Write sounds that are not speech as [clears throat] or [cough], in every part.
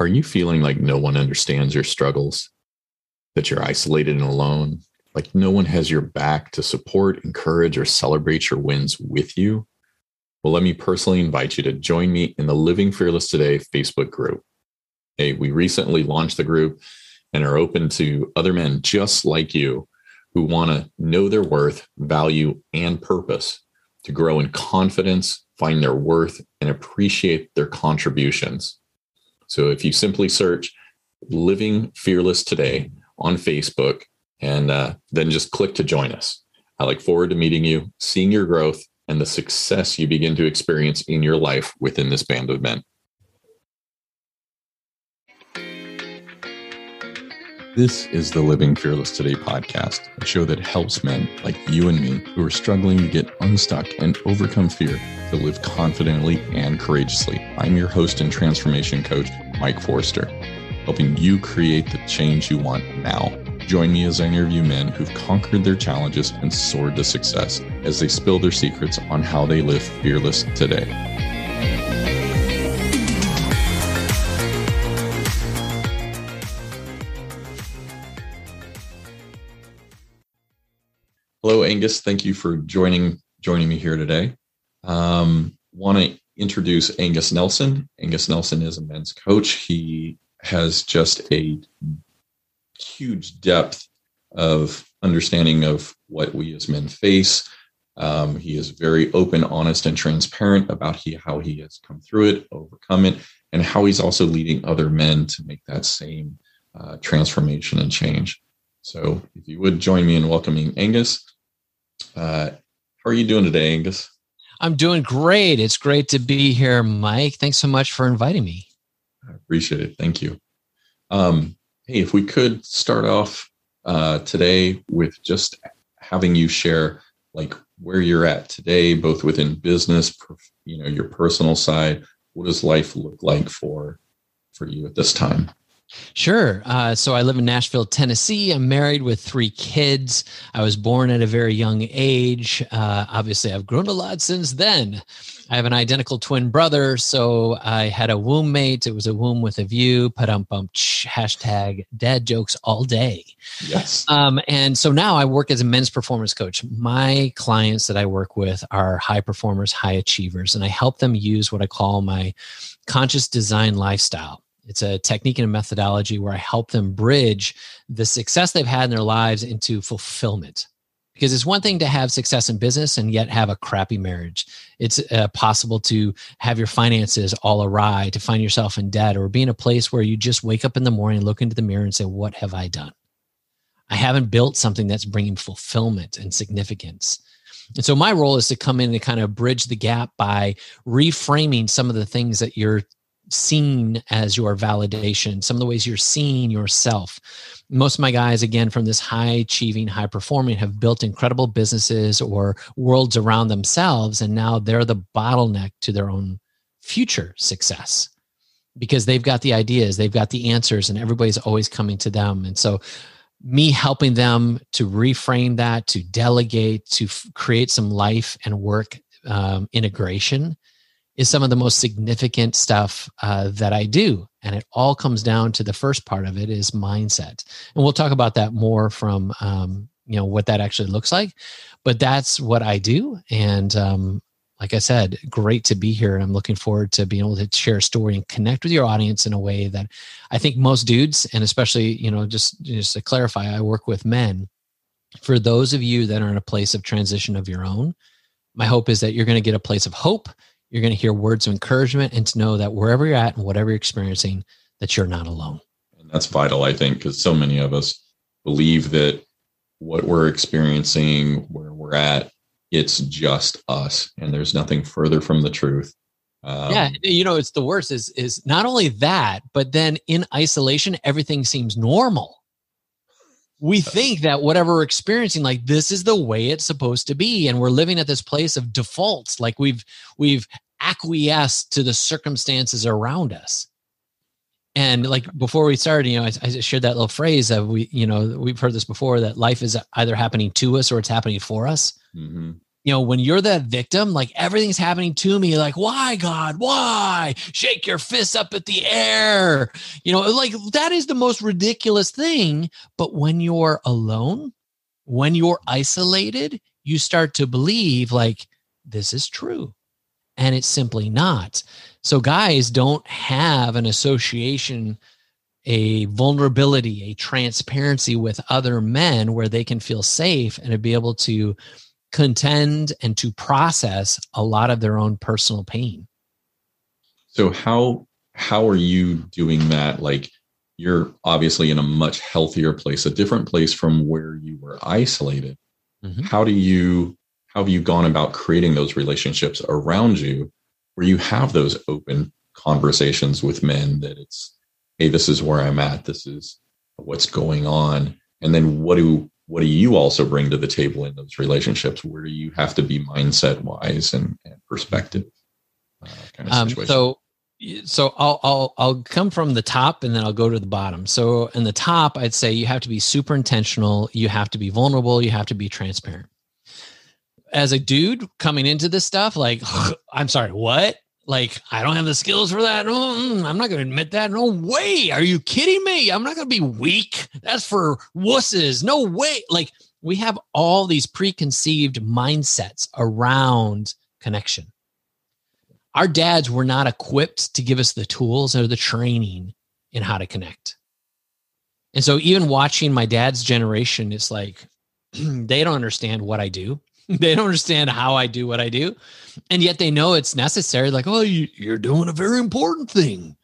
Are you feeling like no one understands your struggles? That you're isolated and alone? Like no one has your back to support, encourage, or celebrate your wins with you? Well, let me personally invite you to join me in the Living Fearless Today Facebook group. Hey, we recently launched the group and are open to other men just like you who want to know their worth, value, and purpose to grow in confidence, find their worth, and appreciate their contributions. So if you simply search Living Fearless Today on Facebook and uh, then just click to join us. I look forward to meeting you, seeing your growth, and the success you begin to experience in your life within this band of men. This is the Living Fearless Today podcast, a show that helps men like you and me who are struggling to get unstuck and overcome fear to live confidently and courageously. I'm your host and transformation coach, Mike Forrester, helping you create the change you want now. Join me as I interview men who've conquered their challenges and soared to success as they spill their secrets on how they live fearless today. Hello, Angus. Thank you for joining joining me here today. Um, Want to introduce Angus Nelson. Angus Nelson is a men's coach. He has just a huge depth of understanding of what we as men face. Um, he is very open, honest, and transparent about he, how he has come through it, overcome it, and how he's also leading other men to make that same uh, transformation and change. So, if you would join me in welcoming Angus. Uh, how are you doing today, Angus? I'm doing great. It's great to be here, Mike. Thanks so much for inviting me. I appreciate it. Thank you. Um, hey, if we could start off uh, today with just having you share like where you're at today, both within business, you know, your personal side. What does life look like for for you at this time? Sure. Uh, so I live in Nashville, Tennessee. I'm married with three kids. I was born at a very young age. Uh, obviously, I've grown a lot since then. I have an identical twin brother. So I had a womb mate. It was a womb with a view. Put on bump hashtag dad jokes all day. Yes. Um, and so now I work as a men's performance coach. My clients that I work with are high performers, high achievers, and I help them use what I call my conscious design lifestyle it's a technique and a methodology where I help them bridge the success they've had in their lives into fulfillment. Because it's one thing to have success in business and yet have a crappy marriage. It's uh, possible to have your finances all awry, to find yourself in debt, or be in a place where you just wake up in the morning, look into the mirror, and say, What have I done? I haven't built something that's bringing fulfillment and significance. And so my role is to come in and kind of bridge the gap by reframing some of the things that you're seen as your validation, some of the ways you're seeing yourself. Most of my guys, again, from this high achieving, high performing, have built incredible businesses or worlds around themselves. And now they're the bottleneck to their own future success because they've got the ideas, they've got the answers, and everybody's always coming to them. And so, me helping them to reframe that, to delegate, to f- create some life and work um, integration is some of the most significant stuff uh, that I do. And it all comes down to the first part of it is mindset. And we'll talk about that more from, um, you know, what that actually looks like. But that's what I do. And um, like I said, great to be here. And I'm looking forward to being able to share a story and connect with your audience in a way that I think most dudes, and especially, you know, just, just to clarify, I work with men. For those of you that are in a place of transition of your own, my hope is that you're going to get a place of hope you're going to hear words of encouragement and to know that wherever you're at and whatever you're experiencing, that you're not alone. And that's vital, I think, because so many of us believe that what we're experiencing, where we're at, it's just us, and there's nothing further from the truth. Um, yeah, you know, it's the worst is is not only that, but then in isolation, everything seems normal we think that whatever we're experiencing like this is the way it's supposed to be and we're living at this place of defaults like we've we've acquiesced to the circumstances around us. And like before we started you know i, I shared that little phrase of we you know we've heard this before that life is either happening to us or it's happening for us. Mm-hmm. You know, when you're that victim, like everything's happening to me, like, why, God, why? Shake your fists up at the air. You know, like that is the most ridiculous thing. But when you're alone, when you're isolated, you start to believe like this is true. And it's simply not. So, guys don't have an association, a vulnerability, a transparency with other men where they can feel safe and be able to contend and to process a lot of their own personal pain. So how how are you doing that? Like you're obviously in a much healthier place, a different place from where you were isolated. Mm-hmm. How do you how have you gone about creating those relationships around you where you have those open conversations with men that it's hey this is where i'm at this is what's going on and then what do what do you also bring to the table in those relationships where do you have to be mindset wise and, and perspective uh, kind of um, so so I'll, I'll I'll come from the top and then I'll go to the bottom. So in the top, I'd say you have to be super intentional. You have to be vulnerable. You have to be transparent. As a dude coming into this stuff, like [sighs] I'm sorry, what? Like I don't have the skills for that. Mm, I'm not going to admit that. No way. Are you kidding me? I'm not going to be weak. That's for wusses. No way. Like we have all these preconceived mindsets around connection. Our dads were not equipped to give us the tools or the training in how to connect. And so even watching my dad's generation, it's like [clears throat] they don't understand what I do. [laughs] they don't understand how I do what I do. And yet they know it's necessary. Like, oh, you, you're doing a very important thing.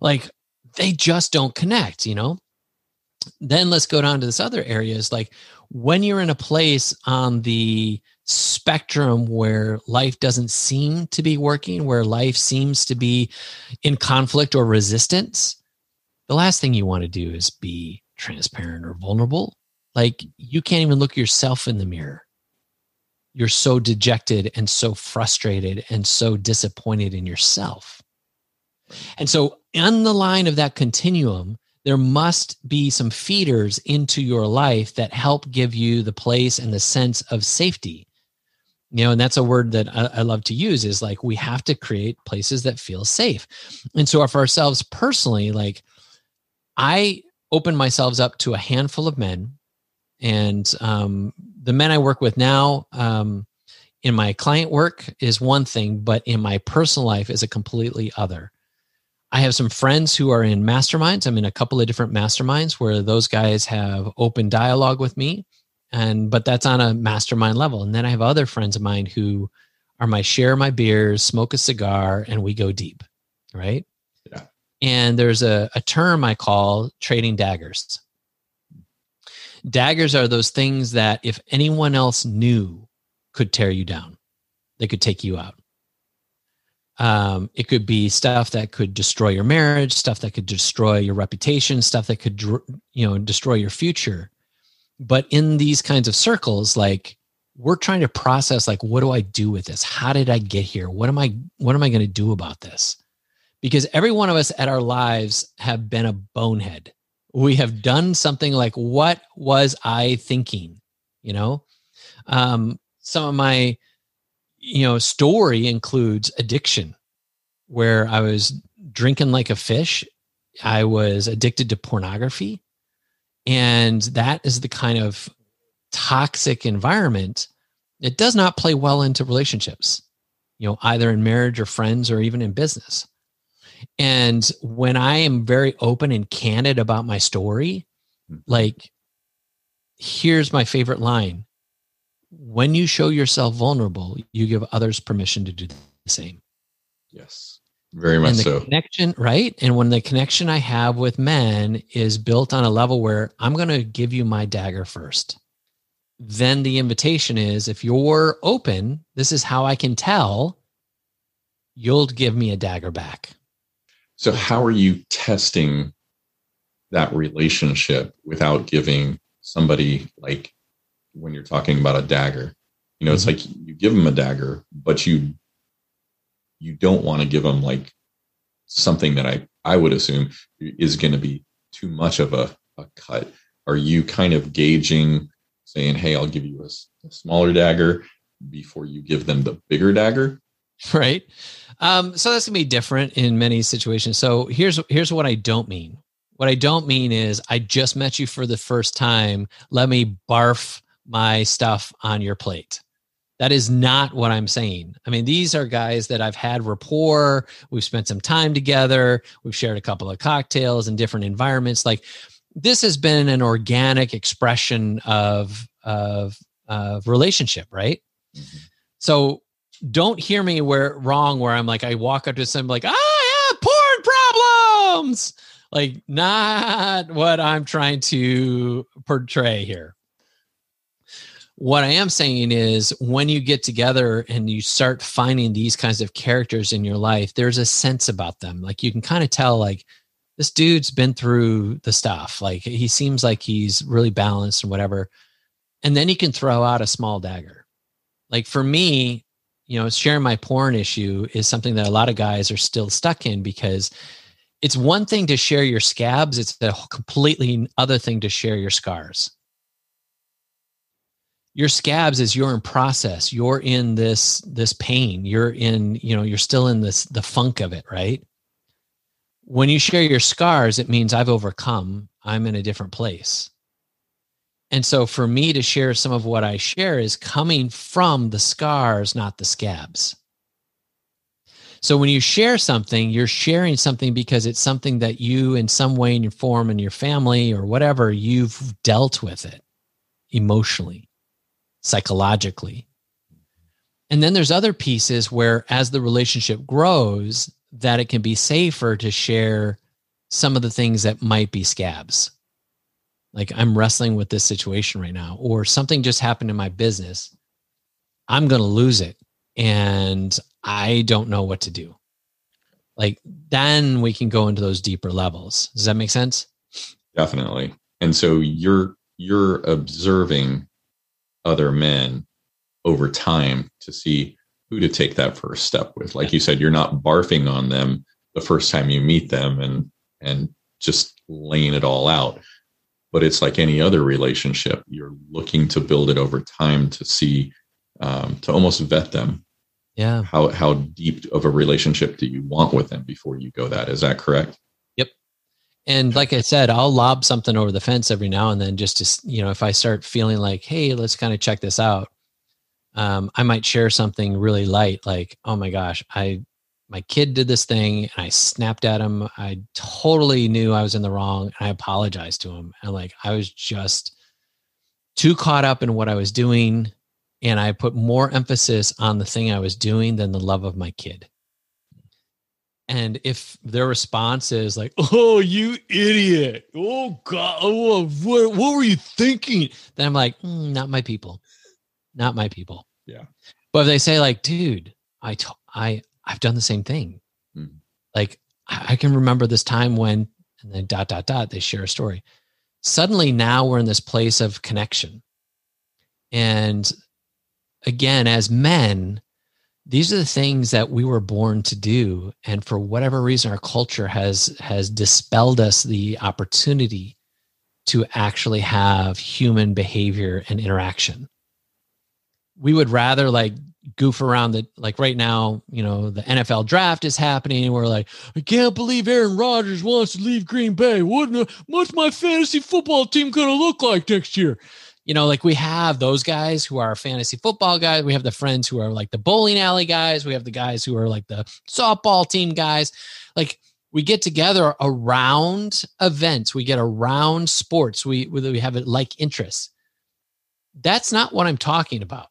Like they just don't connect, you know? Then let's go down to this other areas. Like when you're in a place on the spectrum where life doesn't seem to be working, where life seems to be in conflict or resistance, the last thing you want to do is be transparent or vulnerable. Like you can't even look yourself in the mirror you're so dejected and so frustrated and so disappointed in yourself. And so, on the line of that continuum, there must be some feeders into your life that help give you the place and the sense of safety. You know, and that's a word that I, I love to use is like we have to create places that feel safe. And so, for ourselves personally, like I open myself up to a handful of men and um, the men I work with now um, in my client work is one thing, but in my personal life is a completely other. I have some friends who are in masterminds. I'm in a couple of different masterminds where those guys have open dialogue with me, and but that's on a mastermind level. And then I have other friends of mine who are my share my beers, smoke a cigar, and we go deep, right? Yeah. And there's a, a term I call trading daggers daggers are those things that if anyone else knew could tear you down they could take you out. Um, it could be stuff that could destroy your marriage stuff that could destroy your reputation stuff that could you know destroy your future. But in these kinds of circles like we're trying to process like what do i do with this? How did i get here? What am i what am i going to do about this? Because every one of us at our lives have been a bonehead we have done something like what was i thinking? You know? Um, some of my you know story includes addiction where i was drinking like a fish i was addicted to pornography and that is the kind of toxic environment it does not play well into relationships you know either in marriage or friends or even in business and when I am very open and candid about my story, mm-hmm. like, here's my favorite line when you show yourself vulnerable, you give others permission to do the same. Yes, very much and the so. Connection, right? And when the connection I have with men is built on a level where I'm going to give you my dagger first, then the invitation is if you're open, this is how I can tell you'll give me a dagger back. So, how are you testing that relationship without giving somebody like when you're talking about a dagger? You know, mm-hmm. it's like you give them a dagger, but you you don't want to give them like something that I I would assume is going to be too much of a, a cut. Are you kind of gauging, saying, "Hey, I'll give you a, a smaller dagger," before you give them the bigger dagger? [laughs] Right. Um, so that's gonna be different in many situations. So here's here's what I don't mean. What I don't mean is I just met you for the first time. Let me barf my stuff on your plate. That is not what I'm saying. I mean, these are guys that I've had rapport. We've spent some time together. We've shared a couple of cocktails in different environments. Like this has been an organic expression of of, of relationship, right? Mm-hmm. So don't hear me where wrong where I'm like I walk up to somebody like I have porn problems. Like not what I'm trying to portray here what I am saying is when you get together and you start finding these kinds of characters in your life, there's a sense about them. Like you can kind of tell, like, this dude's been through the stuff. Like he seems like he's really balanced and whatever. And then he can throw out a small dagger. Like for me, you know, sharing my porn issue is something that a lot of guys are still stuck in because it's one thing to share your scabs, it's a completely other thing to share your scars. Your scabs is you're in process. You're in this this pain. You're in you know you're still in this the funk of it right? When you share your scars it means i've overcome. I'm in a different place and so for me to share some of what i share is coming from the scars not the scabs so when you share something you're sharing something because it's something that you in some way in your form in your family or whatever you've dealt with it emotionally psychologically. And then there's other pieces where, as the relationship grows, that it can be safer to share some of the things that might be scabs. Like, I'm wrestling with this situation right now, or something just happened in my business. I'm going to lose it. And I don't know what to do. Like, then we can go into those deeper levels. Does that make sense? Definitely. And so you're, you're observing other men over time to see who to take that first step with. Like you said, you're not barfing on them the first time you meet them and and just laying it all out. But it's like any other relationship. You're looking to build it over time to see um, to almost vet them. Yeah. How how deep of a relationship do you want with them before you go that? Is that correct? Yep. And like I said, I'll lob something over the fence every now and then just to, you know, if I start feeling like, hey, let's kind of check this out, um, I might share something really light, like, oh my gosh, I, my kid did this thing and I snapped at him. I totally knew I was in the wrong and I apologized to him. And like, I was just too caught up in what I was doing. And I put more emphasis on the thing I was doing than the love of my kid. And if their response is like, "Oh, you idiot! Oh God! Oh, what, what were you thinking?" Then I'm like, mm, "Not my people, not my people." Yeah. But if they say like, "Dude, I t- I I've done the same thing," mm. like I, I can remember this time when, and then dot dot dot, they share a story. Suddenly, now we're in this place of connection, and again, as men, these are the things that we were born to do and for whatever reason our culture has has dispelled us the opportunity to actually have human behavior and interaction we would rather like goof around the like right now you know the nfl draft is happening and we're like i can't believe aaron rodgers wants to leave green bay what, what's my fantasy football team to look like next year you know, like we have those guys who are fantasy football guys. We have the friends who are like the bowling alley guys. We have the guys who are like the softball team guys. Like we get together around events. We get around sports. We we have it like interests. That's not what I'm talking about.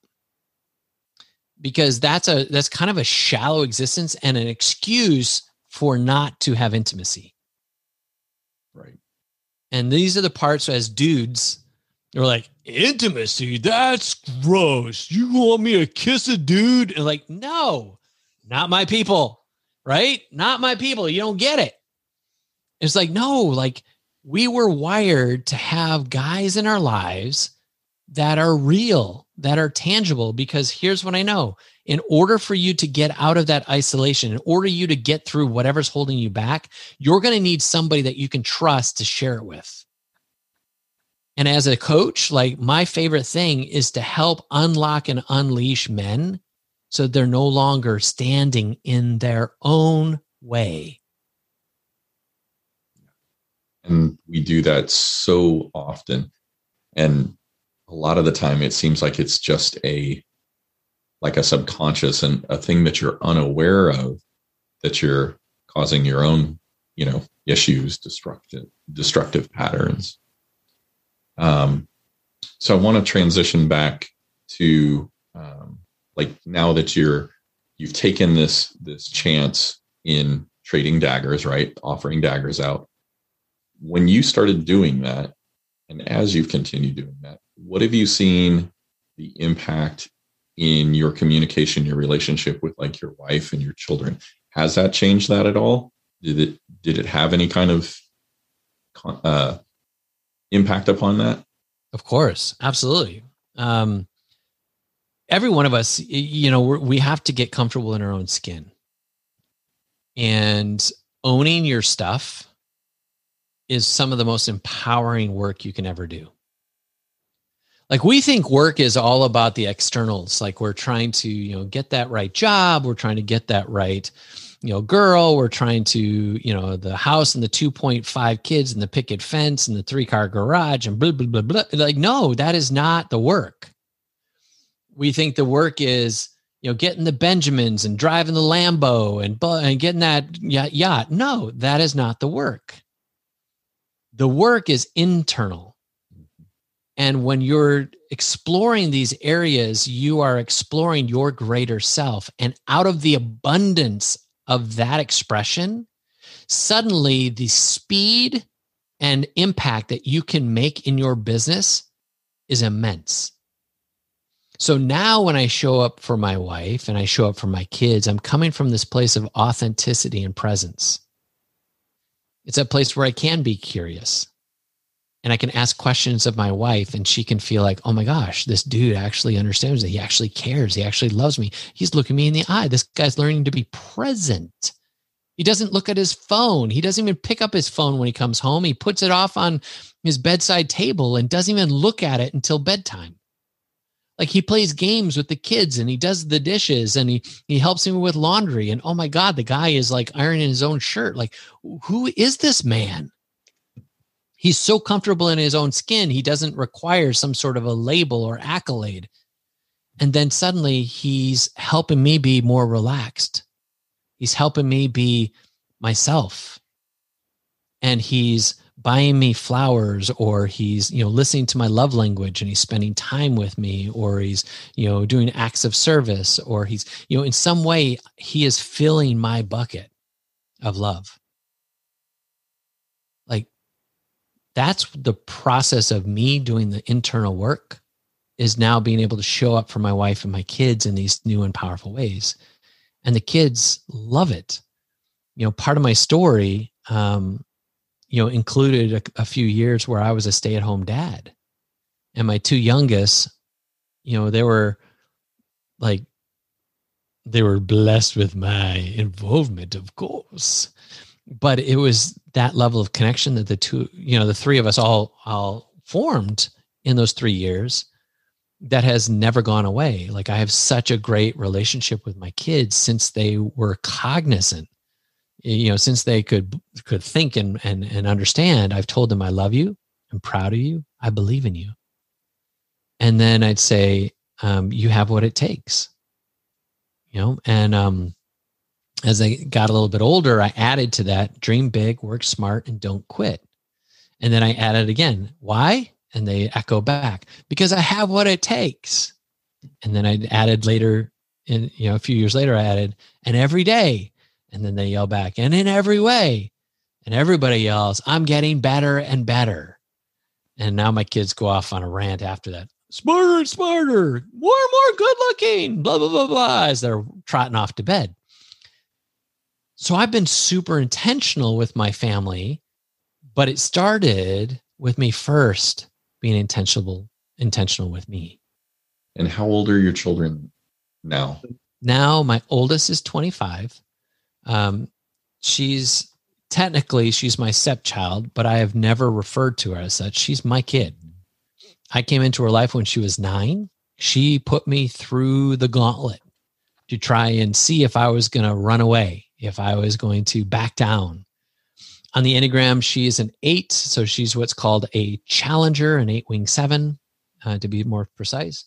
Because that's a that's kind of a shallow existence and an excuse for not to have intimacy. Right. And these are the parts as dudes they're like, intimacy, that's gross. You want me to kiss a dude? And like, no, not my people, right? Not my people. You don't get it. It's like, no, like we were wired to have guys in our lives that are real, that are tangible. Because here's what I know in order for you to get out of that isolation, in order you to get through whatever's holding you back, you're going to need somebody that you can trust to share it with And as a coach, like my favorite thing is to help unlock and unleash men so they're no longer standing in their own way. And we do that so often. And a lot of the time it seems like it's just a like a subconscious and a thing that you're unaware of that you're causing your own, you know, issues, destructive destructive patterns. Um, so I want to transition back to um, like now that you're you've taken this this chance in trading daggers, right? Offering daggers out. When you started doing that, and as you've continued doing that, what have you seen the impact in your communication, your relationship with like your wife and your children? Has that changed that at all? Did it did it have any kind of uh, impact upon that? Of course, absolutely. Um, every one of us, you know, we have to get comfortable in our own skin, and owning your stuff is some of the most empowering work you can ever do. Like we think work is all about the externals. Like we're trying to, you know, get that right job, we're trying to get that right you know girl. We're trying to you know the house and the 2.5 kids and the picket fence and the three car garage and blah blah blah blah. Like no that is not the work. We think the work is you know getting the benjamins and driving the lambo and and getting that yacht. No that is not the work. The work is internal and when you're exploring these areas, you are exploring your greater self. And out of the abundance of that expression, suddenly the speed and impact that you can make in your business is immense. So now when I show up for my wife and I show up for my kids, I'm coming from this place of authenticity and presence. It's a place where I can be curious and I can ask questions of my wife and she can feel like, oh my gosh, this dude actually understands that he actually cares. He actually loves me. He's looking me in the eye. This guy's learning to be present. He doesn't look at his phone. He doesn't even pick up his phone when he comes home. He puts it off on his bedside table and doesn't even look at it until bedtime. Like he plays games with the kids and he does the dishes and he he helps me with laundry and oh my god, the guy is like ironing his own shirt. Like who is this man? He's so comfortable in his own skin, he doesn't require some sort of a label or accolade. And then suddenly he's helping me be more relaxed. He's helping me be myself. And he's buying me flowers or he's you know listening to my love language and he's spending time with me or he's you know doing acts of service or he's you know in some way he is filling my bucket of love that's the process of me doing the internal work is now being able to show up for my wife and my kids in these new and powerful ways. And the kids love it. You know part of my story um, you know included a, a few years where i was a stay-at-home dad. And my two youngest you know they were like they were blessed with my involvement of course but it was that level of connection that the two, you know, the three of us all all formed in those three years that has never gone away. Like I have such a great relationship with my kids since they were cognizant. You know, since they could could think and and and understand. I've told them I love you, I'm proud of you, I believe in you. And then I'd say, um, you have what it takes. You know, and um, as I got a little bit older, I added to that dream big, work smart, and don't quit. And then I added again. Why? And they echo back because I have what it takes. And then I added later, in you know, a few years later, I added, and every day. And then they yell back, and in every way. And everybody yells, I'm getting better and better. And now my kids go off on a rant after that. Smarter and smarter, more and more good looking, blah, blah, blah, blah, as they're trotting off to bed. So I've been super intentional with my family, but it started with me first being intentional intentional with me. And how old are your children now? Now my oldest is 25. Um, she's technically she's my stepchild, but I have never referred to her as such. She's my kid. I came into her life when she was nine. She put me through the gauntlet to try and see if I was going to run away, if I was going to back down. On the Enneagram, she is an eight. So she's what's called a challenger, an eight wing seven, uh, to be more precise.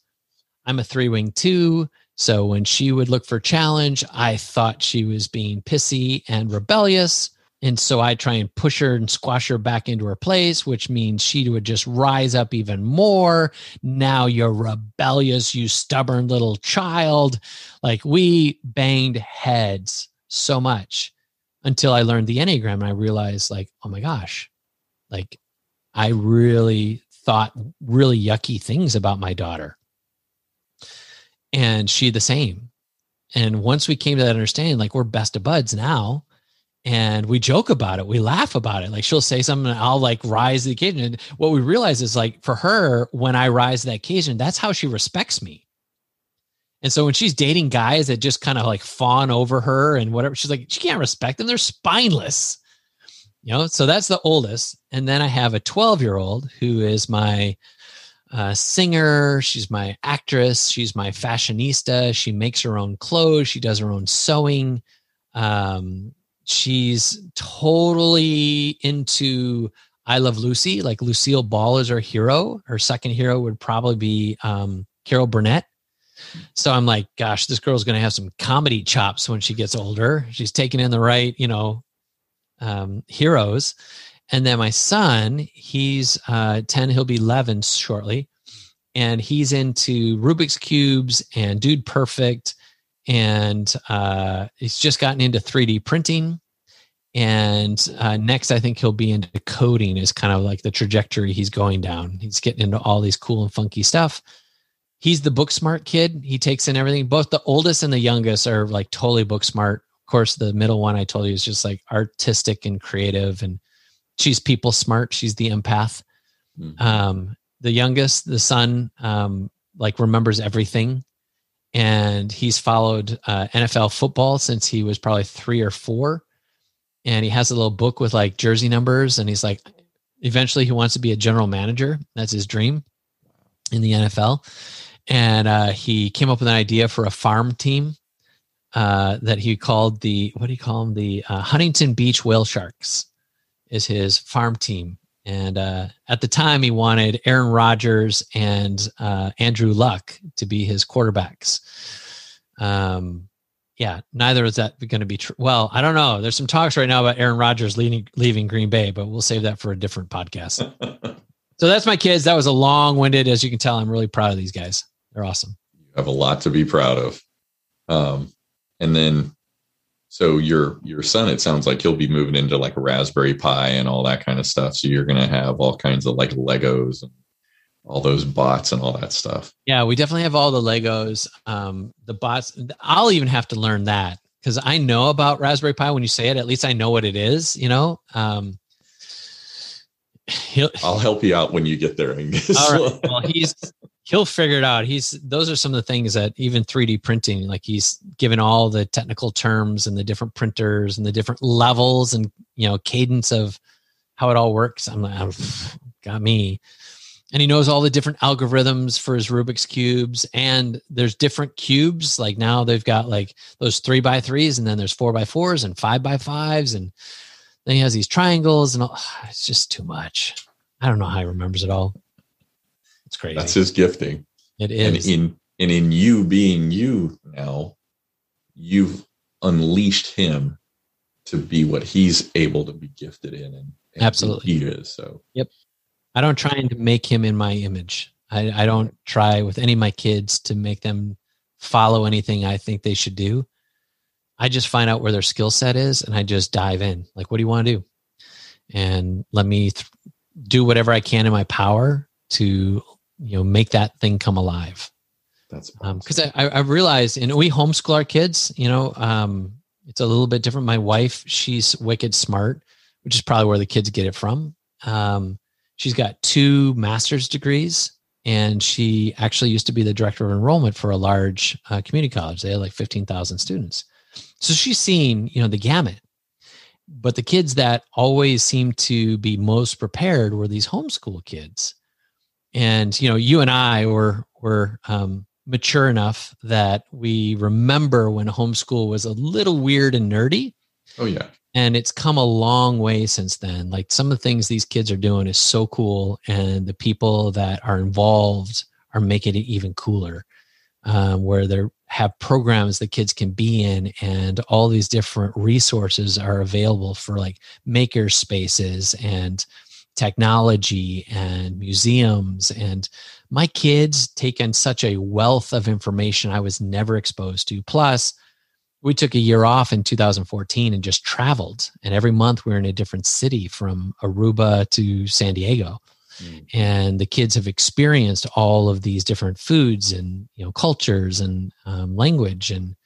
I'm a three wing two. So when she would look for challenge, I thought she was being pissy and rebellious. And so I try and push her and squash her back into her place, which means she would just rise up even more. Now you're rebellious, you stubborn little child. Like we banged heads so much until I learned the Enneagram and I realized, like, oh my gosh, like I really thought really yucky things about my daughter. And she the same. And once we came to that understanding, like we're best of buds now and we joke about it. We laugh about it. Like she'll say something, I'll like rise to the occasion. And what we realize is like for her, when I rise to that occasion, that's how she respects me. And so when she's dating guys that just kind of like fawn over her and whatever, she's like, she can't respect them. They're spineless. You know, so that's the oldest. And then I have a 12 year old who is my uh, singer. She's my actress. She's my fashionista. She makes her own clothes. She does her own sewing. Um, she's totally into I Love Lucy. Like Lucille Ball is her hero. Her second hero would probably be um, Carol Burnett. So I'm like, gosh, this girl's going to have some comedy chops when she gets older. She's taking in the right, you know, um, heroes. And then my son, he's uh, 10, he'll be 11 shortly. And he's into Rubik's Cubes and Dude Perfect and uh, he's just gotten into 3D printing. And uh, next, I think he'll be into coding, is kind of like the trajectory he's going down. He's getting into all these cool and funky stuff. He's the book smart kid. He takes in everything. Both the oldest and the youngest are like totally book smart. Of course, the middle one I told you is just like artistic and creative, and she's people smart. She's the empath. Mm-hmm. Um, the youngest, the son, um, like remembers everything and he's followed uh, NFL football since he was probably three or four. And he has a little book with like jersey numbers, and he's like, eventually he wants to be a general manager. That's his dream in the NFL. And uh, he came up with an idea for a farm team uh, that he called the what do you call them? The uh, Huntington Beach Whale Sharks is his farm team. And uh, at the time, he wanted Aaron Rodgers and uh, Andrew Luck to be his quarterbacks. Um, yeah, neither is that going to be true. Well, I don't know. There's some talks right now about Aaron Rodgers leaving, leaving Green Bay, but we'll save that for a different podcast. [laughs] so that's my kids. That was a long winded, as you can tell. I'm really proud of these guys. They're awesome. You have a lot to be proud of. Um, and then so your your son it sounds like he'll be moving into like a raspberry pi and all that kind of stuff so you're going to have all kinds of like legos and all those bots and all that stuff yeah we definitely have all the legos um the bots i'll even have to learn that because i know about raspberry pi when you say it at least i know what it is you know um I'll help you out when you get there. Angus. All right. [laughs] Well, he's he'll figure it out. He's those are some of the things that even 3D printing, like he's given all the technical terms and the different printers and the different levels and you know cadence of how it all works. I'm like, oh, got me. And he knows all the different algorithms for his Rubik's cubes. And there's different cubes. Like now they've got like those three by threes, and then there's four by fours and five by fives, and then he has these triangles, and all, [sighs] it's just too much. I don't know how he remembers it all. It's crazy. That's his gifting. It is. And in and in you being you now, you've unleashed him to be what he's able to be gifted in and, and absolutely he is. So yep. I don't try and make him in my image. I, I don't try with any of my kids to make them follow anything I think they should do. I just find out where their skill set is and I just dive in. Like, what do you want to do? And let me th- do whatever I can in my power to you know make that thing come alive. That's because um, I, I realized and we homeschool our kids you know um, it's a little bit different. My wife she's wicked smart which is probably where the kids get it from. Um, she's got two master's degrees and she actually used to be the director of enrollment for a large uh, community college. They had like 15000 students. So she's seen you know the gamut. But the kids that always seemed to be most prepared were these homeschool kids and you know you and i were were um, mature enough that we remember when homeschool was a little weird and nerdy. Oh yeah. And it's come a long way since then. Like some of the things these kids are doing is so cool and the people that are involved are making it even cooler um, where they have programs that kids can be in and all these different resources are available for like maker spaces and technology and museums and my kids take in such a wealth of information i was never exposed to. Plus we took a year off in 2014 and just traveled and every month we are in a different city from aruba to san diego. Mm. and the kids have experienced all of these different foods and you know cultures and um, language. And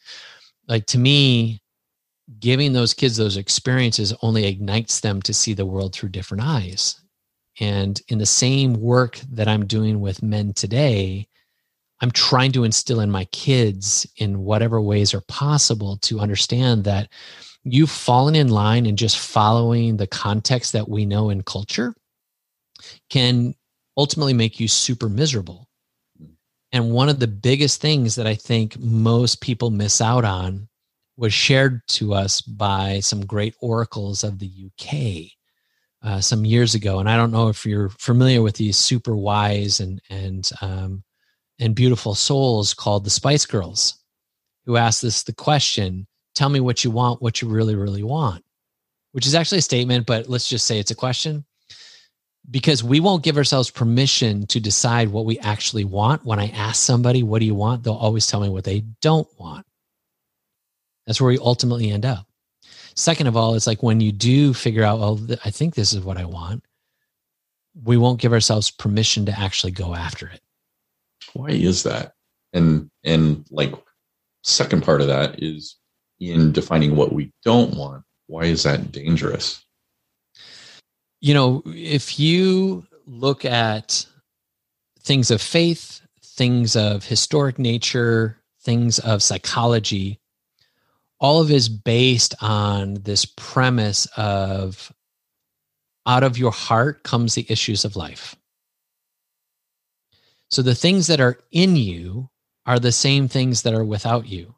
like to me giving those kids those experiences only ignites them to see the world through different eyes and in the same work that i'm doing with men today i'm trying to instill in my kids in whatever ways are possible to understand that you've fallen in line and just following the context that we know in culture can ultimately make you super miserable. Hmm. And one of the biggest things that I think most people miss out on was shared to us by some great oracles of the UK uh, some years ago. And I don't know if you're familiar with these super wise and and um, and beautiful souls called the Spice Girls, who asked us the question: "Tell me what you want, what you really, really want," which is actually a statement, but let's just say it's a question because we won't give ourselves permission to decide what we actually want. When I ask somebody, what do you want? They'll always tell me what they don't want. That's where we ultimately end up. Second of all, it's like when you do figure out, oh, well, I think this is what I want, we won't give ourselves permission to actually go after it. Why is that? And and like second part of that is in defining what we don't want. Why is that dangerous? you know, if you look at things of faith, things of historic nature, things of psychology, all of is based on this premise of out of your heart comes the issues of life. So the things that are in you are the same things that are without you.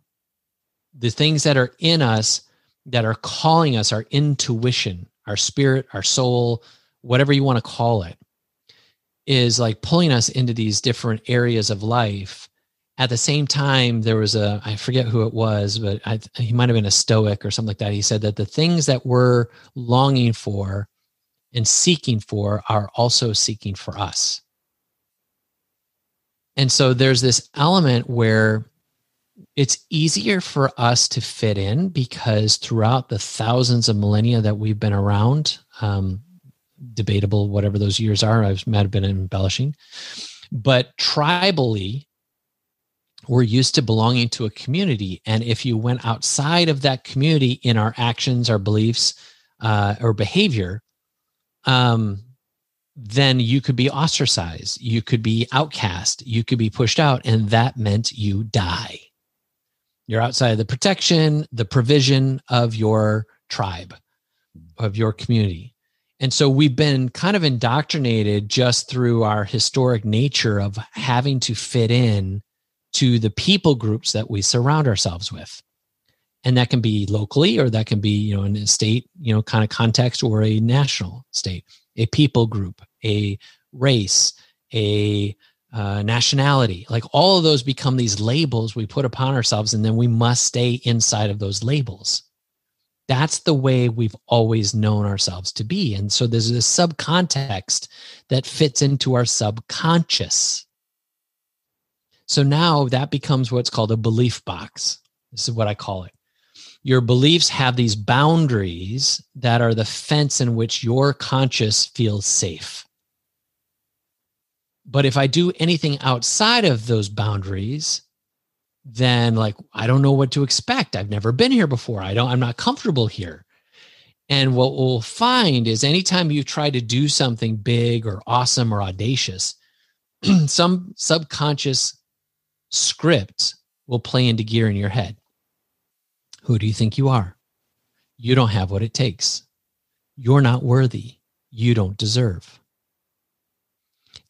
The things that are in us that are calling us our intuition, our spirit, our soul, whatever you want to call it, is like pulling us into these different areas of life. At the same time, there was a, I forget who it was, but I, he might have been a Stoic or something like that. He said that the things that we're longing for and seeking for are also seeking for us. And so there's this element where it's easier for us to fit in because throughout the thousands of millennia that we've been around, um, debatable, whatever those years are, I might have been embellishing, but tribally, we're used to belonging to a community. And if you went outside of that community in our actions, our beliefs, uh, or behavior, um, then you could be ostracized, you could be outcast, you could be pushed out, and that meant you die. You're outside of the protection, the provision of your tribe, of your community. And so we've been kind of indoctrinated just through our historic nature of having to fit in to the people groups that we surround ourselves with. And that can be locally or that can be, you know, in a state, you know, kind of context or a national state, a people group, a race, a uh, nationality. Like all of those become these labels we put upon ourselves, and then we must stay inside of those labels. That's the way we've always known ourselves to be. And so there's a subcontext that fits into our subconscious. So now that becomes what's called a belief box. This is what I call it. Your beliefs have these boundaries that are the fence in which your conscious feels safe. But if I do anything outside of those boundaries, then like I don't know what to expect. I've never been here before. I don't I'm not comfortable here. And what we'll find is anytime you try to do something big or awesome or audacious, [clears throat] some subconscious script will play into gear in your head. Who do you think you are? You don't have what it takes. You're not worthy. You don't deserve.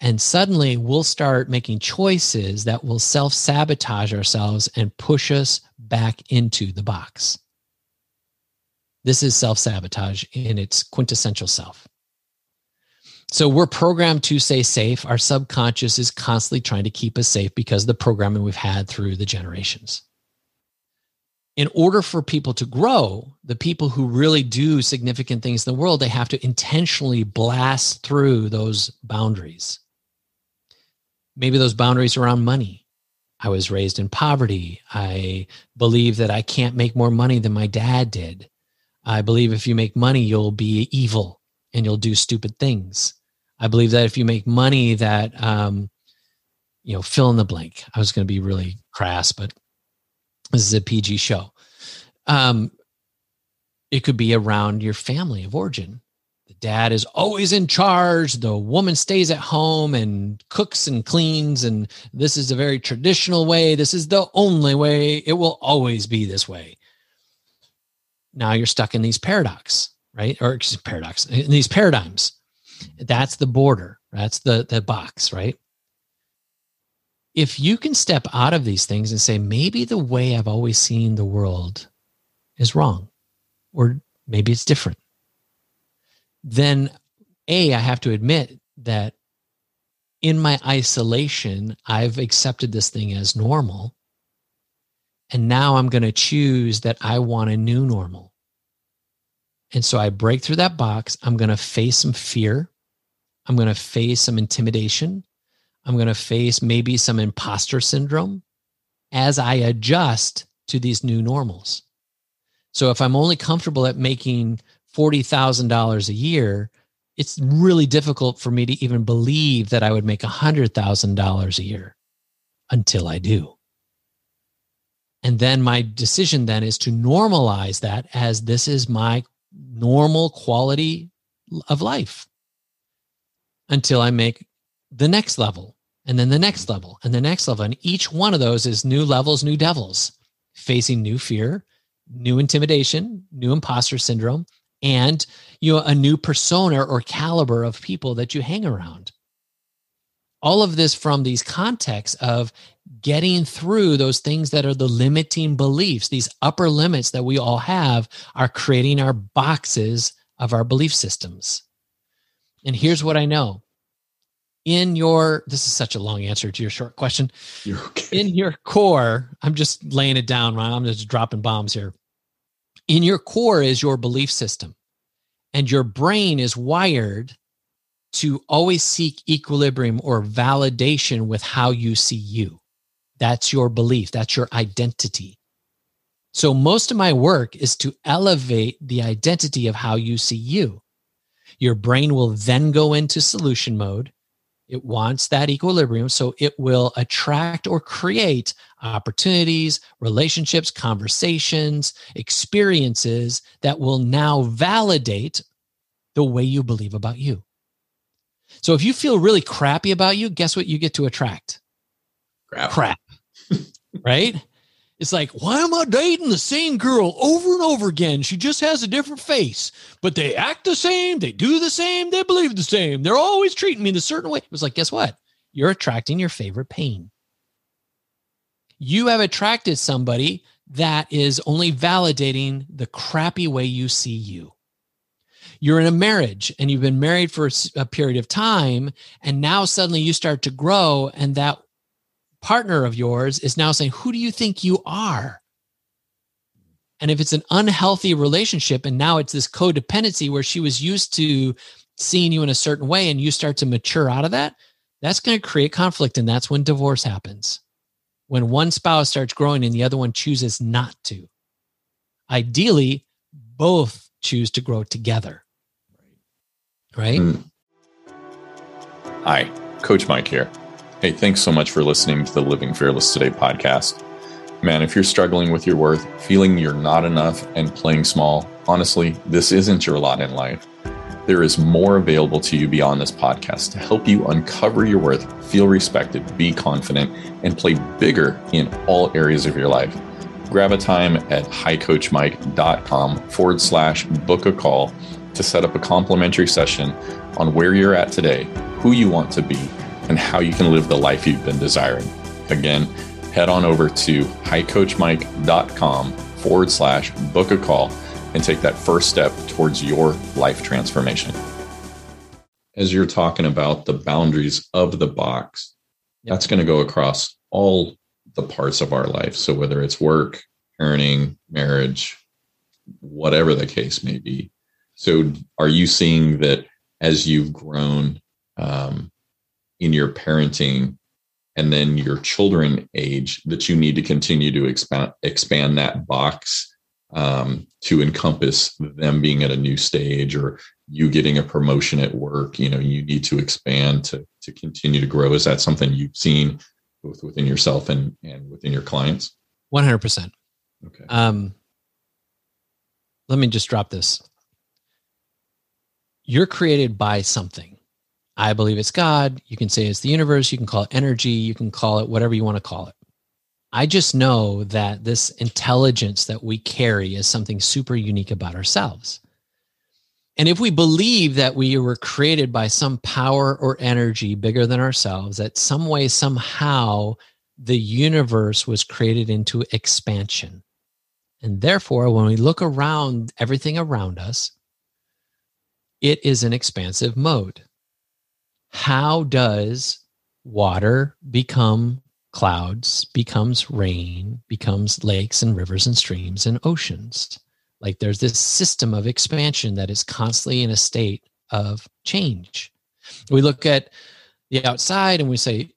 And suddenly we'll start making choices that will self sabotage ourselves and push us back into the box. This is self sabotage in its quintessential self. So we're programmed to stay safe. Our subconscious is constantly trying to keep us safe because of the programming we've had through the generations. In order for people to grow, the people who really do significant things in the world, they have to intentionally blast through those boundaries. Maybe those boundaries around money. I was raised in poverty. I believe that I can't make more money than my dad did. I believe if you make money, you'll be evil and you'll do stupid things. I believe that if you make money, that um, you know, fill in the blank. I was going to be really crass, but this is a PG show. Um, it could be around your family of origin. The dad is always in charge. The woman stays at home and cooks and cleans. And this is a very traditional way. This is the only way. It will always be this way. Now you're stuck in these paradox right? Or paradox in these paradigms. That's the border. That's the the box, right? If you can step out of these things and say, maybe the way I've always seen the world is wrong, or maybe it's different, then A, I have to admit that in my isolation, I've accepted this thing as normal. And now I'm going to choose that I want a new normal. And so I break through that box. I'm going to face some fear. I'm going to face some intimidation. I'm going to face maybe some imposter syndrome as I adjust to these new normals. So if I'm only comfortable at making $40,000 a year, it's really difficult for me to even believe that I would make $100,000 a year until I do. And then my decision then is to normalize that as this is my normal quality of life until I make the next level and then the next level and the next level. And each one of those is new levels, new devils, facing new fear, new intimidation, new imposter syndrome, and you know, a new persona or caliber of people that you hang around. All of this from these contexts of getting through those things that are the limiting beliefs, these upper limits that we all have, are creating our boxes of our belief systems. And here's what I know. In your this is such a long answer to your short question. Okay. in your core i'm just laying it down i'm just dropping bombs here. In your core is your belief system and your brain is wired to always seek equilibrium or validation with how you see you that's your belief, that's your identity. So, most of my work is to elevate the identity of how you see you. Your brain will then go into solution mode. It wants that equilibrium. So, it will attract or create opportunities, relationships, conversations, experiences that will now validate the way you believe about you. So, if you feel really crappy about you, guess what you get to attract? Crap. Crap [laughs] right? It's like, why am I dating the same girl over and over again? She just has a different face, but they act the same, they do the same, they believe the same. They're always treating me in a certain way. It was like, guess what? You're attracting your favorite pain. You have attracted somebody that is only validating the crappy way you see you. You're in a marriage and you've been married for a period of time, and now suddenly you start to grow, and that partner of yours is now saying, Who do you think you are? And if it's an unhealthy relationship and now it's this codependency where she was used to seeing you in a certain way and you start to mature out of that, that's going to create conflict. And that's when divorce happens. When one spouse starts growing and the other one chooses not to. Ideally, both choose to grow together. Right? Mm. Hi, Coach Mike here. Hey, thanks so much for listening to the Living Fearless Today podcast. Man, if you're struggling with your worth, feeling you're not enough, and playing small, honestly, this isn't your lot in life. There is more available to you beyond this podcast to help you uncover your worth, feel respected, be confident, and play bigger in all areas of your life. Grab a time at highcoachmike.com forward slash book a call to set up a complimentary session on where you're at today who you want to be, and how you can live the life you've been desiring. Again, head on over to highcoachmike.com forward slash book a call and take that first step towards your life transformation. As you're talking about the boundaries of the box, that's going to go across all the parts of our life. So whether it's work, parenting, marriage, whatever the case may be. So are you seeing that as you've grown um, in your parenting and then your children age that you need to continue to expand expand that box um, to encompass them being at a new stage or you getting a promotion at work? You know you need to expand to to continue to grow. Is that something you've seen both within yourself and and within your clients? 100% okay. Um let me just drop this you're created by something. I believe it's god. You can say it's the universe. You can call it energy. You can call it whatever you want to call it. I just know that this intelligence that we carry is something super unique about ourselves. And if we believe that we were created by some power or energy bigger than ourselves, that some way, somehow, the universe was created into expansion. And therefore, when we look around everything around us, it is an expansive mode. How does water become clouds becomes rain, becomes lakes and rivers and streams and oceans. Like there's this system of expansion that is constantly in a state of change. We look at the outside and we say,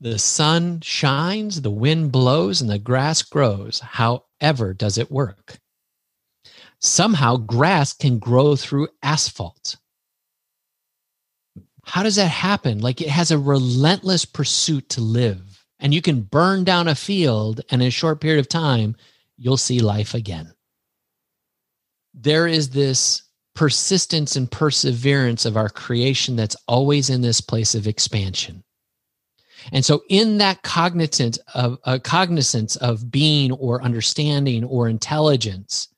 the sun shines, the wind blows, and the grass grows. However, does it work? Somehow, grass can grow through asphalt. How does that happen? Like it has a relentless pursuit to live and you can burn down a field and in a short period of time you'll see life again there is this persistence and perseverance of our creation that's always in this place of expansion and so in that cognizance of uh, cognizance of being or understanding or intelligence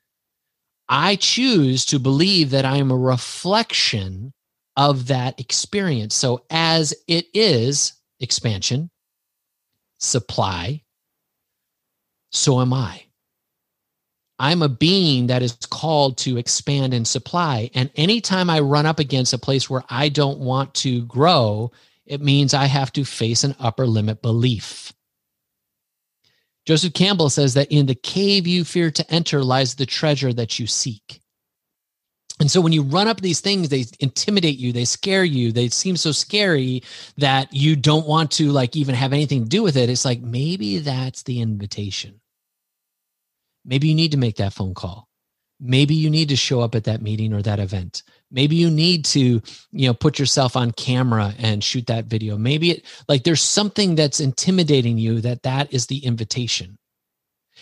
i choose to believe that i am a reflection of that experience so as it is expansion supply, so am I. I'm a being that is called to expand and supply. And anytime I run up against a place where I don't want to grow, it means I have to face an upper limit belief. Joseph Campbell says that in the cave you fear to enter lies the treasure that you seek. And so when you run up these things, they intimidate you, they scare you, they seem so scary that you don't want to like even have anything to do with it. It's like maybe that's the invitation. Maybe you need to make that phone call. Maybe you need to show up at that meeting or that event. Maybe you need to, you know, put yourself on camera and shoot that video. Maybe it like there's something that's intimidating you that that is the invitation.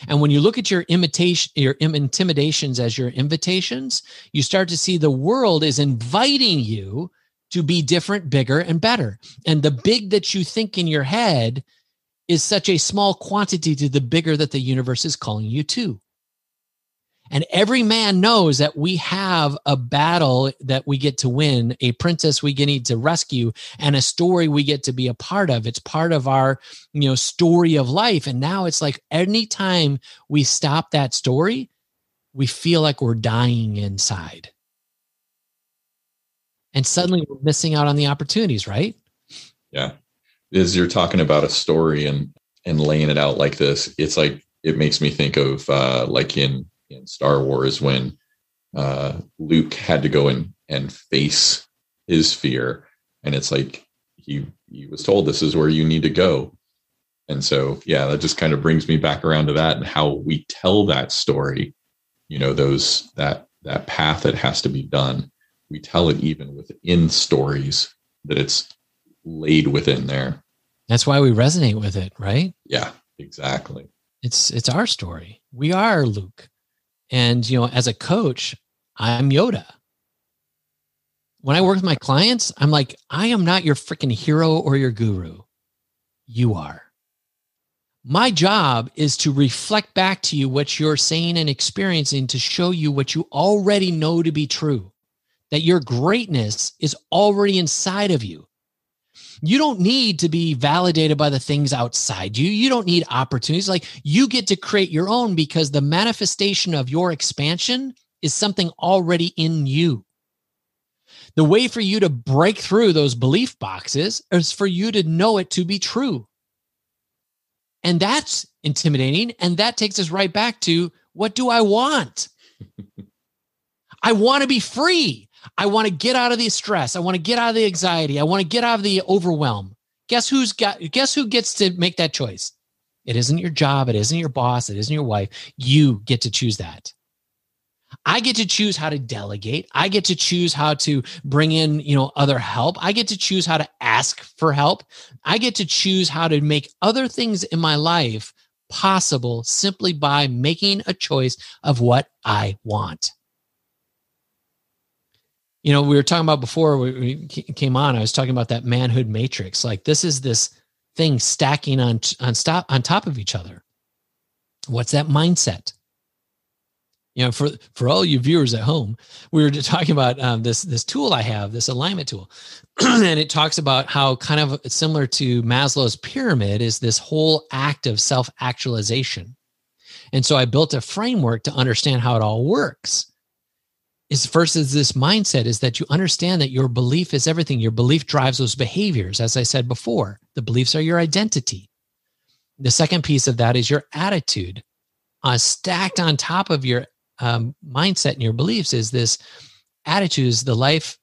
And when you look at your imitation, your intimidations as your invitations, you start to see the world is inviting you to be different, bigger, and better. And the big that you think in your head is such a small quantity to the bigger that the universe is calling you to. And every man knows that we have a battle that we get to win, a princess we need to rescue, and a story we get to be a part of. It's part of our, you know, story of life. And now it's like anytime we stop that story, we feel like we're dying inside. And suddenly we're missing out on the opportunities, right? Yeah. As you're talking about a story and and laying it out like this, it's like it makes me think of uh like in in Star Wars when uh, Luke had to go and and face his fear, and it's like he he was told this is where you need to go, and so yeah, that just kind of brings me back around to that and how we tell that story. You know, those that that path that has to be done. We tell it even within stories that it's laid within there. That's why we resonate with it, right? Yeah, exactly. It's it's our story. We are Luke. And, you know, as a coach, I'm Yoda. When I work with my clients, I'm like, I am not your freaking hero or your guru. You are. My job is to reflect back to you what you're saying and experiencing to show you what you already know to be true, that your greatness is already inside of you. You don't need to be validated by the things outside you. You don't need opportunities. Like you get to create your own because the manifestation of your expansion is something already in you. The way for you to break through those belief boxes is for you to know it to be true. And that's intimidating. And that takes us right back to what do I want? [laughs] I want to be free. I want to get out of the stress. I want to get out of the anxiety. I want to get out of the overwhelm. Guess who's got guess who gets to make that choice? It isn't your job, it isn't your boss, it isn't your wife. You get to choose that. I get to choose how to delegate. I get to choose how to bring in, you know, other help. I get to choose how to ask for help. I get to choose how to make other things in my life possible simply by making a choice of what I want you know, we were talking about before we came on. I was talking about that manhood matrix. Like this is this thing stacking on on stop on top of each other. What's that mindset? You know, for for all you viewers at home, we were talking about um, this this tool I have, this alignment tool, [clears throat] and it talks about how kind of similar to Maslow's pyramid is this whole act of self actualization. And so I built a framework to understand how it all works is first is this mindset is that you understand that your belief is everything. Your belief drives those behaviors as i said before. The beliefs are your identity. The second piece of that is your attitude. Uh, stacked on top of your um, mindset and your beliefs is this attitude is the life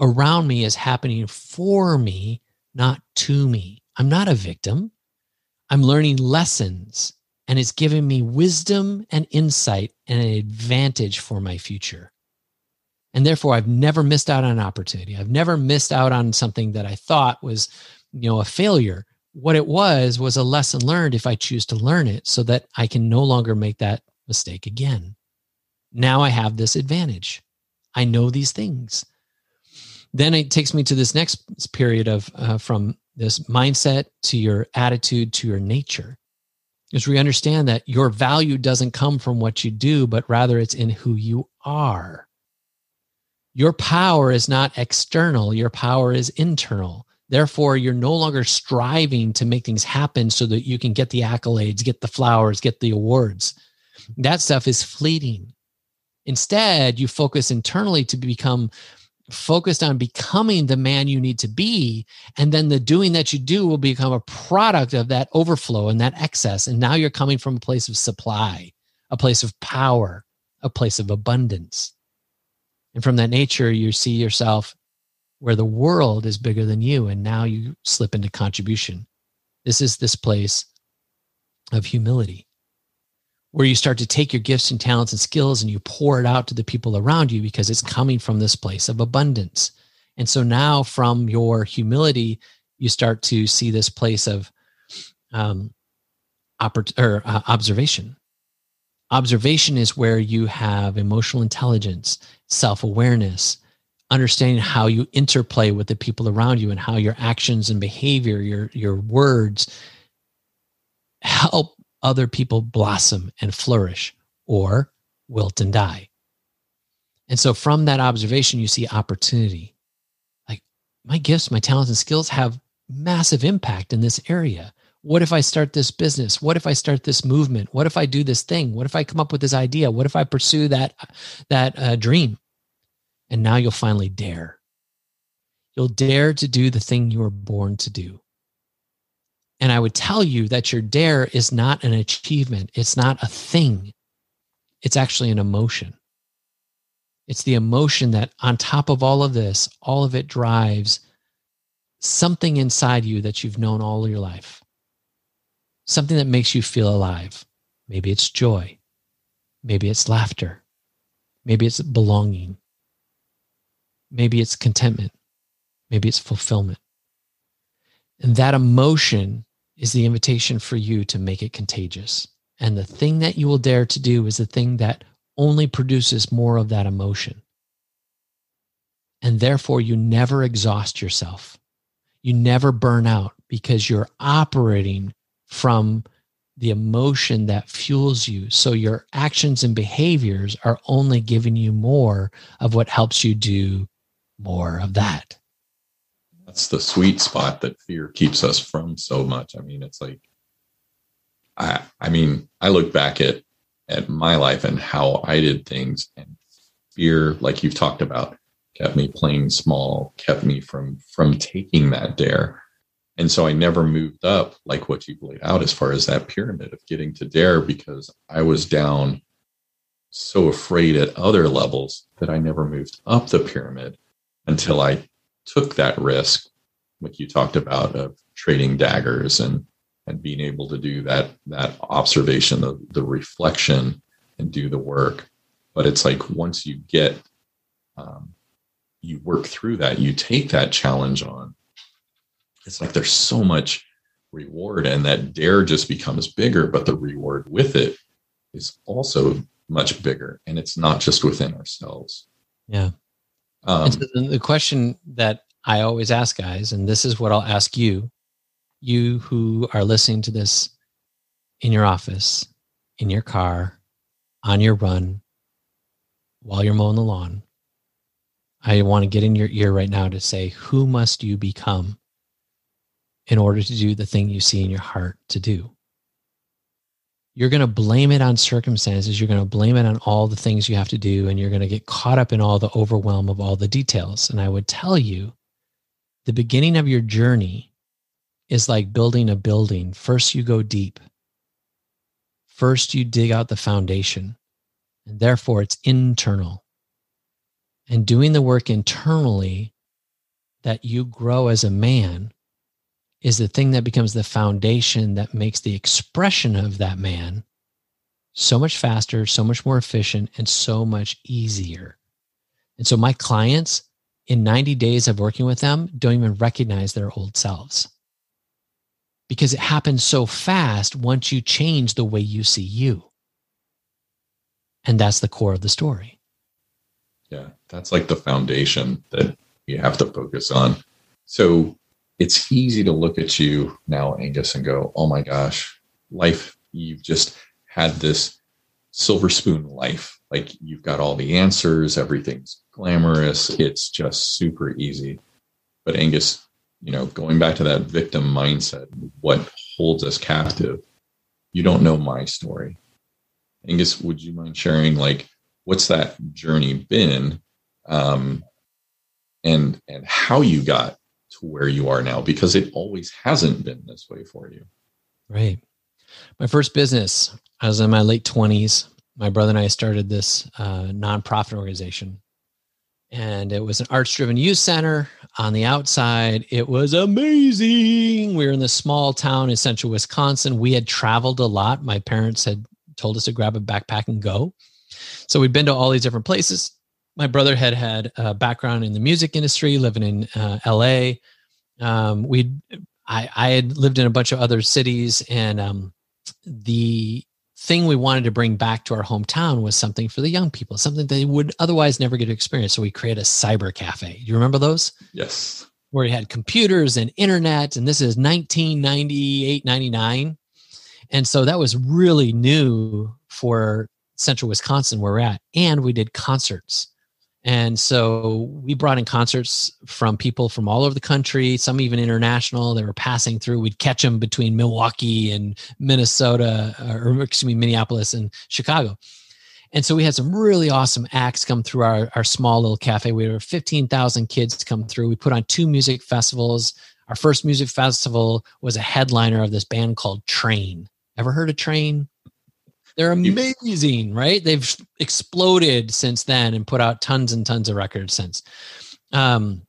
around me is happening for me not to me. I'm not a victim. I'm learning lessons and it's giving me wisdom and insight and an advantage for my future and therefore, I've never missed out on an opportunity. I've never missed out on something that I thought was, you know, a failure. What it was was a lesson learned if I choose to learn it so that I can no longer make that mistake again. Now I have this advantage. I know these things. Then it takes me to this next period of uh, from this mindset to your attitude to your nature. Because we understand that your value doesn't come from what you do, but rather it's in who you are. Your power is not external, your power is internal. Therefore, you're no longer striving to make things happen so that you can get the accolades, get the flowers, get the awards. That stuff is fleeting. Instead, you focus internally to become focused on becoming the man you need to be. And then the doing that you do will become a product of that overflow and that excess. And now you're coming from a place of supply, a place of power, a place of abundance. And from that nature, you see yourself where the world is bigger than you. And now you slip into contribution. This is this place of humility where you start to take your gifts and talents and skills and you pour it out to the people around you because it's coming from this place of abundance. And so now, from your humility, you start to see this place of um, oppor- or, uh, observation. Observation is where you have emotional intelligence self awareness, understanding how you interplay with the people around you and how your actions and behavior, your, your words help other people blossom and flourish or wilt and die. And so from that observation, you see opportunity. Like my gifts, my talents, and skills have massive impact in this area. What if I start this business? What if I start this movement? What if I do this thing? What if I come up with this idea? What if I pursue that that uh, dream? And now you'll finally dare. You'll dare to do the thing you were born to do. And I would tell you that your dare is not an achievement. It's not a thing. It's actually an emotion. It's the emotion that, on top of all of this, all of it drives something inside you that you've known all your life something that makes you feel alive. Maybe it's joy. Maybe it's laughter. Maybe it's belonging. Maybe it's contentment. Maybe it's fulfillment. And that emotion is the invitation for you to make it contagious. And the thing that you will dare to do is the thing that only produces more of that emotion. And therefore, you never exhaust yourself. You never burn out because you're operating from the emotion that fuels you. So your actions and behaviors are only giving you more of what helps you do more of that. That's the sweet spot that fear keeps us from so much. I mean, it's like, I, I mean, I look back at, at my life and how I did things and fear, like you've talked about, kept me playing small, kept me from, from taking that dare and so I never moved up like what you've laid out as far as that pyramid of getting to dare because I was down so afraid at other levels that I never moved up the pyramid until I took that risk, like you talked about, of trading daggers and and being able to do that that observation, the, the reflection, and do the work. But it's like once you get um, you work through that, you take that challenge on, it's like there's so much reward and that dare just becomes bigger but the reward with it is also much bigger and it's not just within ourselves. Yeah. Um, so the question that i always ask guys and this is what i'll ask you you who are listening to this in your office in your car on your run while you're mowing the lawn i want to get in your ear right now to say who must you become in order to do the thing you see in your heart to do. You're going to blame it on circumstances. You're going to blame it on all the things you have to do, and you're going to get caught up in all the overwhelm of all the details. And I would tell you the beginning of your journey is like building a building. First, you go deep, first, you dig out the foundation, and therefore it's internal. And doing the work internally that you grow as a man is the thing that becomes the foundation that makes the expression of that man so much faster, so much more efficient, and so much easier. And so my clients, in 90 days of working with them, don't even recognize their old selves because it happens so fast once you change the way you see you. And that's the core of the story. Yeah, that's like the foundation that you have to focus on. So it's easy to look at you now, Angus, and go, oh my gosh, life, you've just had this silver spoon life. Like you've got all the answers, everything's glamorous, it's just super easy. But Angus, you know, going back to that victim mindset, what holds us captive, you don't know my story. Angus, would you mind sharing like what's that journey been? Um, and and how you got to where you are now because it always hasn't been this way for you. Right. My first business, I was in my late 20s. My brother and I started this uh, nonprofit organization. And it was an arts driven youth center. On the outside, it was amazing. We were in this small town in central Wisconsin. We had traveled a lot. My parents had told us to grab a backpack and go. So we'd been to all these different places my brother had had a background in the music industry, living in uh, L.A. Um, we, I, I had lived in a bunch of other cities, and um, the thing we wanted to bring back to our hometown was something for the young people, something they would otherwise never get to experience. So we created a cyber cafe. You remember those? Yes. Where you had computers and internet, and this is 1998, 99. And so that was really new for central Wisconsin where we're at. And we did concerts. And so we brought in concerts from people from all over the country, some even international. They were passing through. We'd catch them between Milwaukee and Minnesota, uh, or excuse me, Minneapolis and Chicago. And so we had some really awesome acts come through our, our small little cafe. We had 15,000 kids come through. We put on two music festivals. Our first music festival was a headliner of this band called Train. Ever heard of Train? They're amazing, right? They've exploded since then and put out tons and tons of records since. Um,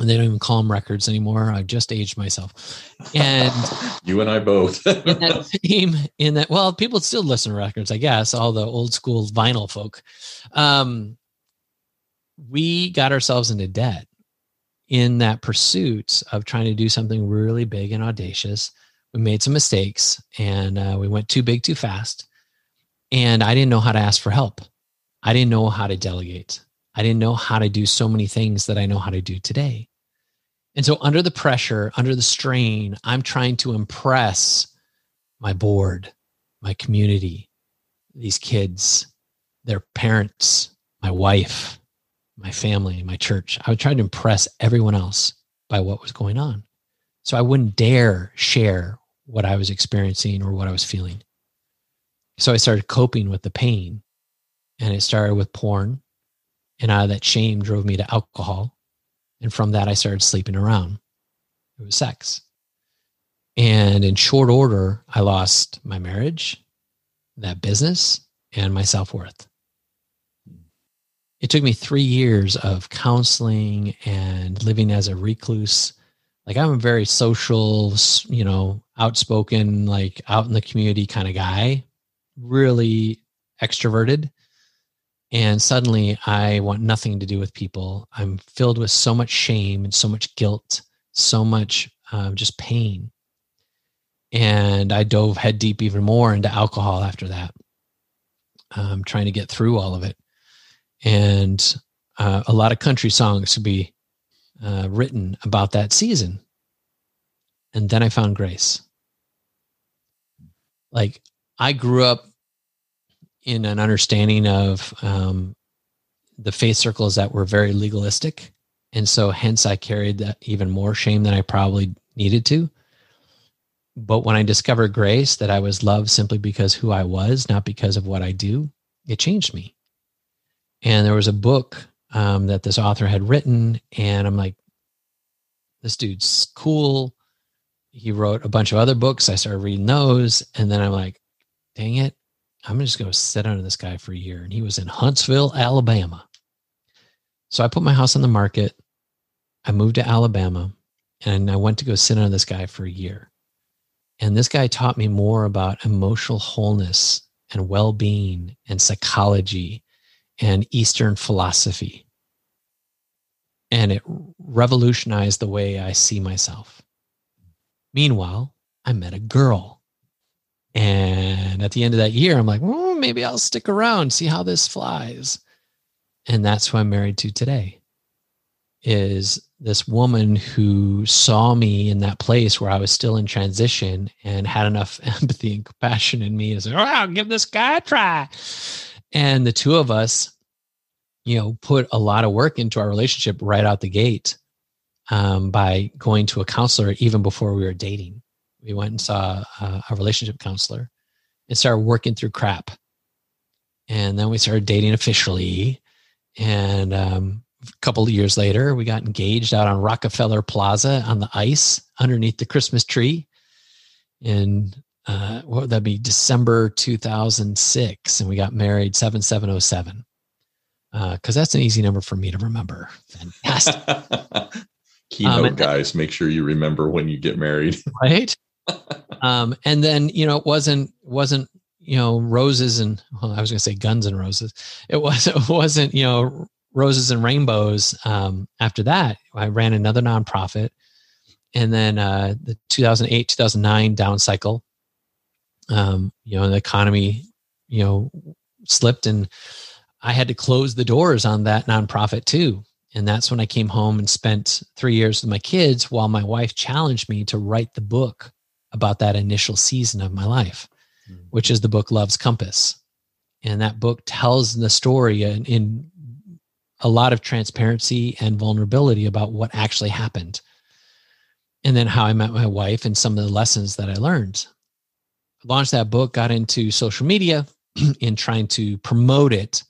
and they don't even call them records anymore. I've just aged myself. And [laughs] you and I both. [laughs] in that same, in that, well, people still listen to records, I guess, all the old school vinyl folk. Um, we got ourselves into debt in that pursuit of trying to do something really big and audacious. We made some mistakes and uh, we went too big too fast. And I didn't know how to ask for help. I didn't know how to delegate. I didn't know how to do so many things that I know how to do today. And so, under the pressure, under the strain, I'm trying to impress my board, my community, these kids, their parents, my wife, my family, my church. I would try to impress everyone else by what was going on. So I wouldn't dare share what I was experiencing or what I was feeling. So I started coping with the pain. And it started with porn. And out of that shame drove me to alcohol. And from that, I started sleeping around. It was sex. And in short order, I lost my marriage, that business, and my self worth. It took me three years of counseling and living as a recluse. Like I'm a very social, you know, outspoken, like out in the community kind of guy, really extroverted. And suddenly I want nothing to do with people. I'm filled with so much shame and so much guilt, so much uh, just pain. And I dove head deep even more into alcohol after that, um, trying to get through all of it. And uh, a lot of country songs to be uh, written about that season. And then I found grace. Like I grew up in an understanding of um, the faith circles that were very legalistic. And so, hence, I carried that even more shame than I probably needed to. But when I discovered grace, that I was loved simply because who I was, not because of what I do, it changed me. And there was a book um, that this author had written, and I'm like, this dude's cool. He wrote a bunch of other books. I started reading those, and then I'm like, dang it, I'm just going to sit under this guy for a year. And he was in Huntsville, Alabama. So I put my house on the market. I moved to Alabama and I went to go sit under this guy for a year. And this guy taught me more about emotional wholeness and well being and psychology and Eastern philosophy. And it revolutionized the way I see myself. Meanwhile, I met a girl and at the end of that year, I'm like, well, maybe I'll stick around, see how this flies. And that's who I'm married to today. Is this woman who saw me in that place where I was still in transition and had enough [laughs] empathy and compassion in me to say, oh, I'll give this guy a try. And the two of us, you know, put a lot of work into our relationship right out the gate um, by going to a counselor even before we were dating we went and saw a, a relationship counselor and started working through crap. And then we started dating officially. And um, a couple of years later, we got engaged out on Rockefeller Plaza on the ice underneath the Christmas tree. And uh, what would that be? December 2006. And we got married 7707. Because uh, that's an easy number for me to remember. Fantastic. [laughs] Keynote um, guys, make sure you remember when you get married. Right um, and then you know it wasn't wasn't you know roses and well, I was going to say guns and roses. It was [laughs] it wasn't you know roses and rainbows. Um, after that, I ran another nonprofit, and then uh, the 2008 2009 down cycle. Um, you know the economy you know slipped and I had to close the doors on that nonprofit too. And that's when I came home and spent three years with my kids while my wife challenged me to write the book about that initial season of my life, mm-hmm. which is the book Love's Compass. And that book tells the story in, in a lot of transparency and vulnerability about what actually happened. And then how I met my wife and some of the lessons that I learned. launched that book, got into social media [clears throat] in trying to promote it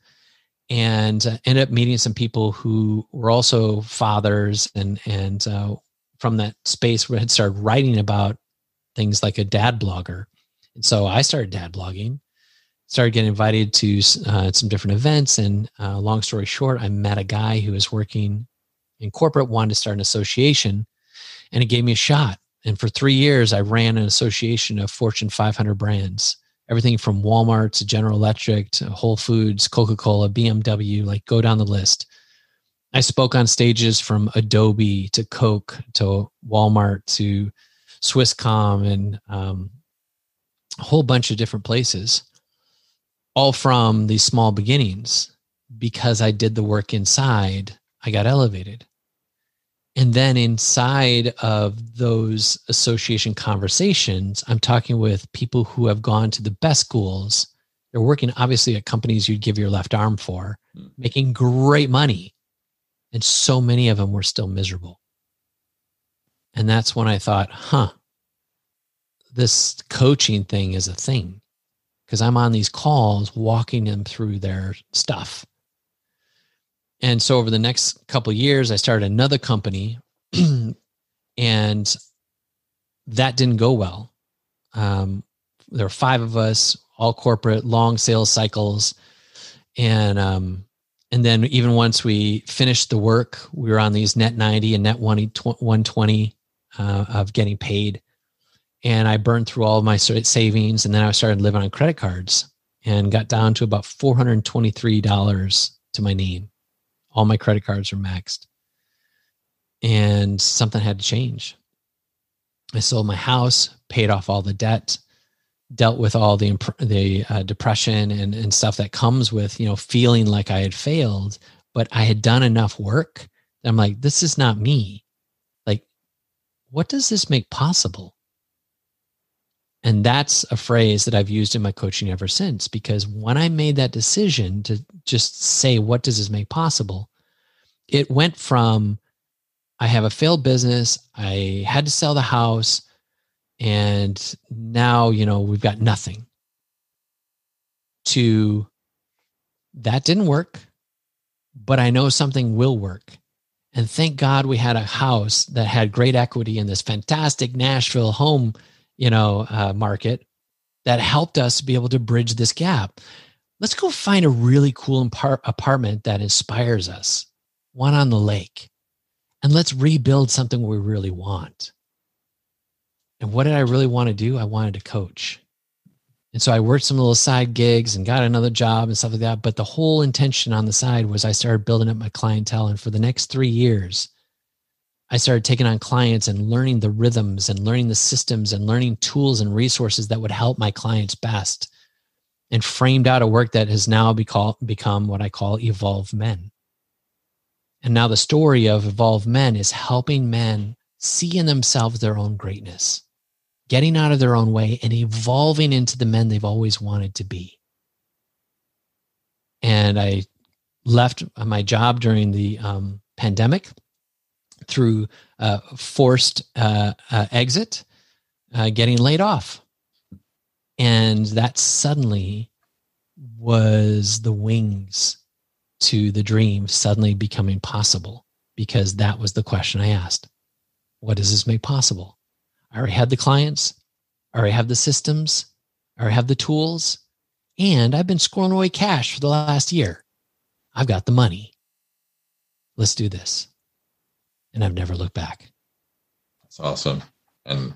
and uh, ended up meeting some people who were also fathers and and uh, from that space where I had started writing about things like a dad blogger. And so I started dad blogging, started getting invited to uh, some different events. And uh, long story short, I met a guy who was working in corporate, wanted to start an association, and it gave me a shot. And for three years, I ran an association of Fortune 500 brands, everything from Walmart to General Electric to Whole Foods, Coca Cola, BMW, like go down the list. I spoke on stages from Adobe to Coke to Walmart to Swisscom and um, a whole bunch of different places, all from these small beginnings. Because I did the work inside, I got elevated. And then inside of those association conversations, I'm talking with people who have gone to the best schools. They're working obviously at companies you'd give your left arm for, hmm. making great money. And so many of them were still miserable. And that's when I thought, huh, this coaching thing is a thing because I'm on these calls walking them through their stuff. And so over the next couple years, I started another company [clears throat] and that didn't go well. Um, there were five of us, all corporate, long sales cycles. And um, and then even once we finished the work, we were on these net 90 and net 120 uh, of getting paid. And I burned through all of my savings. And then I started living on credit cards and got down to about $423 to my name. All my credit cards were maxed. And something had to change. I sold my house, paid off all the debt, dealt with all the the uh, depression and and stuff that comes with you know feeling like I had failed, but I had done enough work. I'm like, this is not me. What does this make possible? And that's a phrase that I've used in my coaching ever since because when I made that decision to just say, what does this make possible? It went from I have a failed business, I had to sell the house, and now you know we've got nothing to that didn't work but i know something will work and thank god we had a house that had great equity in this fantastic nashville home you know uh, market that helped us be able to bridge this gap let's go find a really cool apartment that inspires us one on the lake and let's rebuild something we really want and what did I really want to do? I wanted to coach. And so I worked some little side gigs and got another job and stuff like that. But the whole intention on the side was I started building up my clientele. And for the next three years, I started taking on clients and learning the rhythms and learning the systems and learning tools and resources that would help my clients best and framed out a work that has now become what I call Evolve Men. And now the story of Evolve Men is helping men see in themselves their own greatness getting out of their own way and evolving into the men they've always wanted to be. And I left my job during the um, pandemic through uh, forced uh, uh, exit, uh, getting laid off. And that suddenly was the wings to the dream suddenly becoming possible because that was the question I asked. What does this make possible? I already had the clients. I already have the systems. I already have the tools. And I've been squirreling away cash for the last year. I've got the money. Let's do this. And I've never looked back. That's awesome. And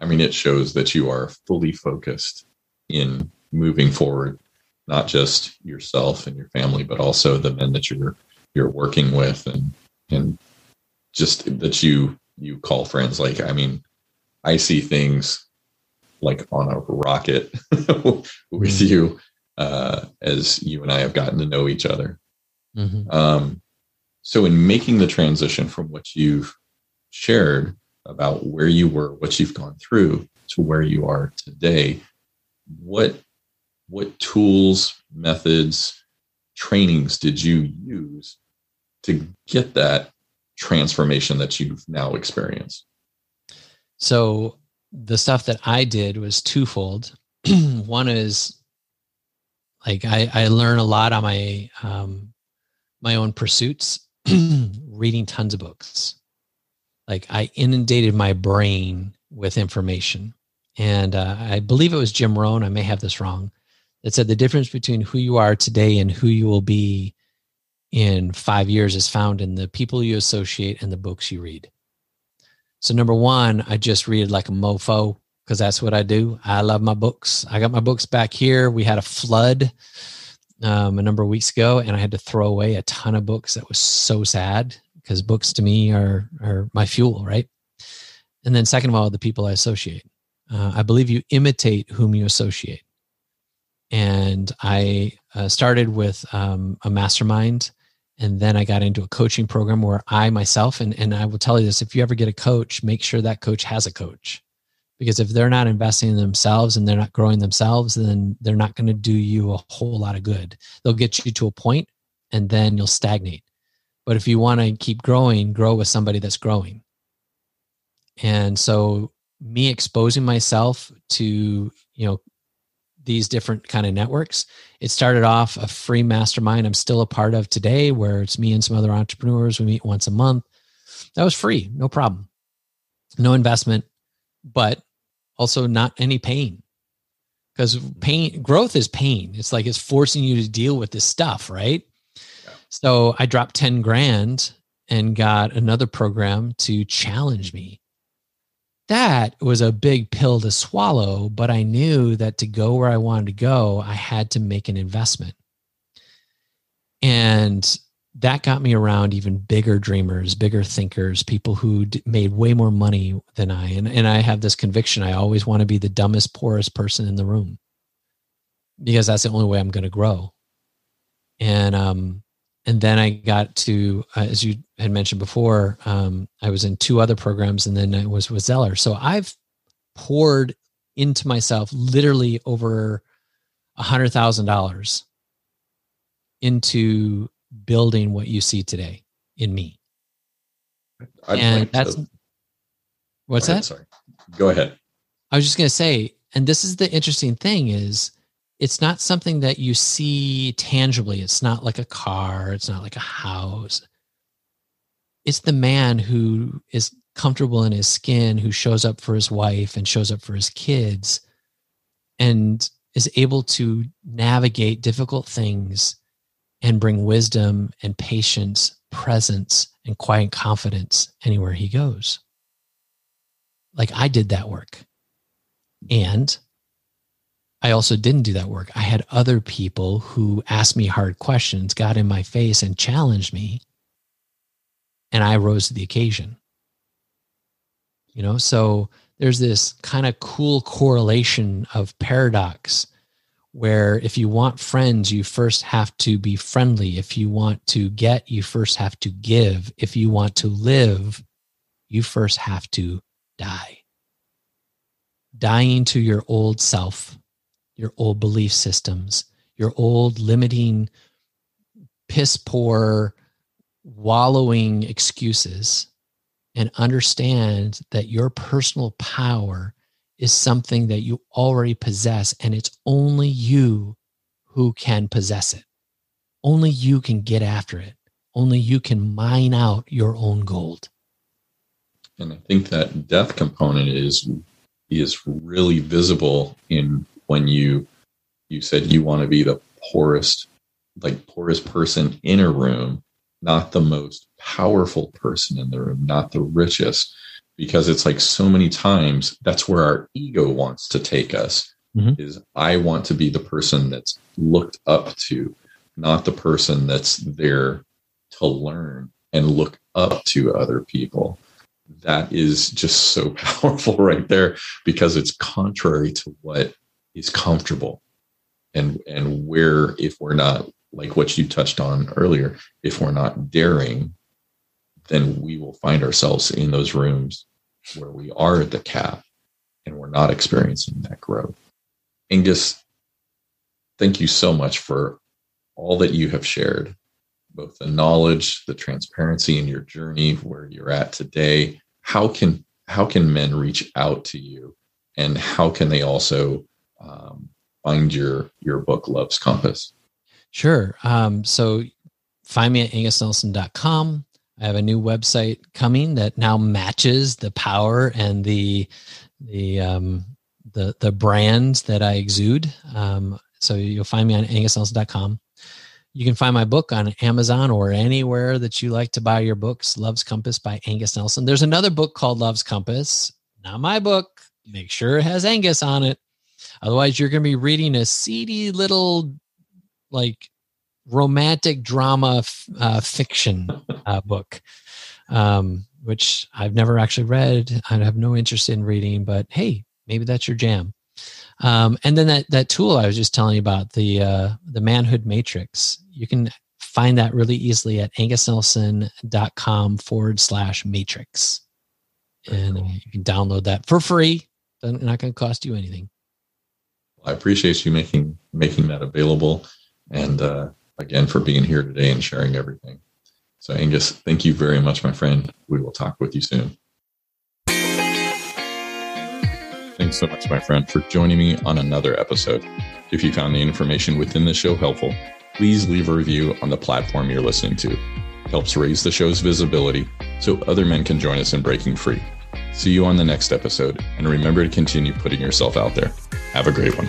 I mean, it shows that you are fully focused in moving forward, not just yourself and your family, but also the men that you're you're working with and and just that you you call friends. Like, I mean, I see things like on a rocket [laughs] with mm-hmm. you uh, as you and I have gotten to know each other. Mm-hmm. Um, so, in making the transition from what you've shared about where you were, what you've gone through, to where you are today, what what tools, methods, trainings did you use to get that transformation that you've now experienced? So the stuff that I did was twofold. [clears throat] One is like I, I learn a lot on my um, my own pursuits, [clears throat] reading tons of books. Like I inundated my brain with information, and uh, I believe it was Jim Rohn. I may have this wrong. That said the difference between who you are today and who you will be in five years is found in the people you associate and the books you read. So number one, I just read like a mofo because that's what I do. I love my books. I got my books back here. We had a flood um, a number of weeks ago, and I had to throw away a ton of books. That was so sad because books to me are are my fuel, right? And then second of all, the people I associate. Uh, I believe you imitate whom you associate. And I uh, started with um, a mastermind and then I got into a coaching program where I myself and and I will tell you this: if you ever get a coach, make sure that coach has a coach, because if they're not investing in themselves and they're not growing themselves, then they're not going to do you a whole lot of good. They'll get you to a point, and then you'll stagnate. But if you want to keep growing, grow with somebody that's growing. And so, me exposing myself to you know these different kind of networks. It started off a free mastermind I'm still a part of today, where it's me and some other entrepreneurs. We meet once a month. That was free, no problem, no investment, but also not any pain. Because pain, growth is pain. It's like it's forcing you to deal with this stuff, right? Yeah. So I dropped 10 grand and got another program to challenge me that was a big pill to swallow, but I knew that to go where I wanted to go, I had to make an investment. And that got me around even bigger dreamers, bigger thinkers, people who made way more money than I. And, and I have this conviction I always want to be the dumbest, poorest person in the room because that's the only way I'm going to grow. And um, and then I got to, uh, as you had mentioned before, um, I was in two other programs, and then I was with Zeller. So I've poured into myself literally over a hundred thousand dollars into building what you see today in me. I'd and that's to, what's that? Sorry, go ahead. I was just going to say, and this is the interesting thing is it's not something that you see tangibly. It's not like a car, it's not like a house. It's the man who is comfortable in his skin, who shows up for his wife and shows up for his kids and is able to navigate difficult things and bring wisdom and patience, presence, and quiet confidence anywhere he goes. Like I did that work. And I also didn't do that work. I had other people who asked me hard questions, got in my face, and challenged me. And I rose to the occasion. You know, so there's this kind of cool correlation of paradox where if you want friends, you first have to be friendly. If you want to get, you first have to give. If you want to live, you first have to die. Dying to your old self your old belief systems, your old limiting, piss poor, wallowing excuses, and understand that your personal power is something that you already possess, and it's only you who can possess it. Only you can get after it. Only you can mine out your own gold. And I think that death component is is really visible in when you you said you want to be the poorest like poorest person in a room not the most powerful person in the room not the richest because it's like so many times that's where our ego wants to take us mm-hmm. is i want to be the person that's looked up to not the person that's there to learn and look up to other people that is just so [laughs] powerful right there because it's contrary to what is comfortable. And and where if we're not like what you touched on earlier if we're not daring then we will find ourselves in those rooms where we are at the cap and we're not experiencing that growth. Angus thank you so much for all that you have shared both the knowledge the transparency in your journey where you're at today. How can how can men reach out to you? And how can they also um, find your your book love's compass sure um, so find me at angusnelson.com i have a new website coming that now matches the power and the the um, the the brand that i exude um, so you'll find me on angusnelson.com you can find my book on Amazon or anywhere that you like to buy your books. Love's Compass by Angus Nelson. There's another book called Love's Compass, not my book. Make sure it has Angus on it. Otherwise, you're going to be reading a seedy little, like, romantic drama uh, fiction uh, book, um, which I've never actually read. I have no interest in reading, but hey, maybe that's your jam. Um, and then that that tool I was just telling you about the uh, the manhood matrix. You can find that really easily at angusnelson.com forward slash matrix. And you can download that for free. It's not going to cost you anything. I appreciate you making making that available, and uh, again for being here today and sharing everything. So, Angus, thank you very much, my friend. We will talk with you soon. Thanks so much, my friend, for joining me on another episode. If you found the information within the show helpful, please leave a review on the platform you're listening to. It helps raise the show's visibility so other men can join us in breaking free. See you on the next episode, and remember to continue putting yourself out there. Have a great one.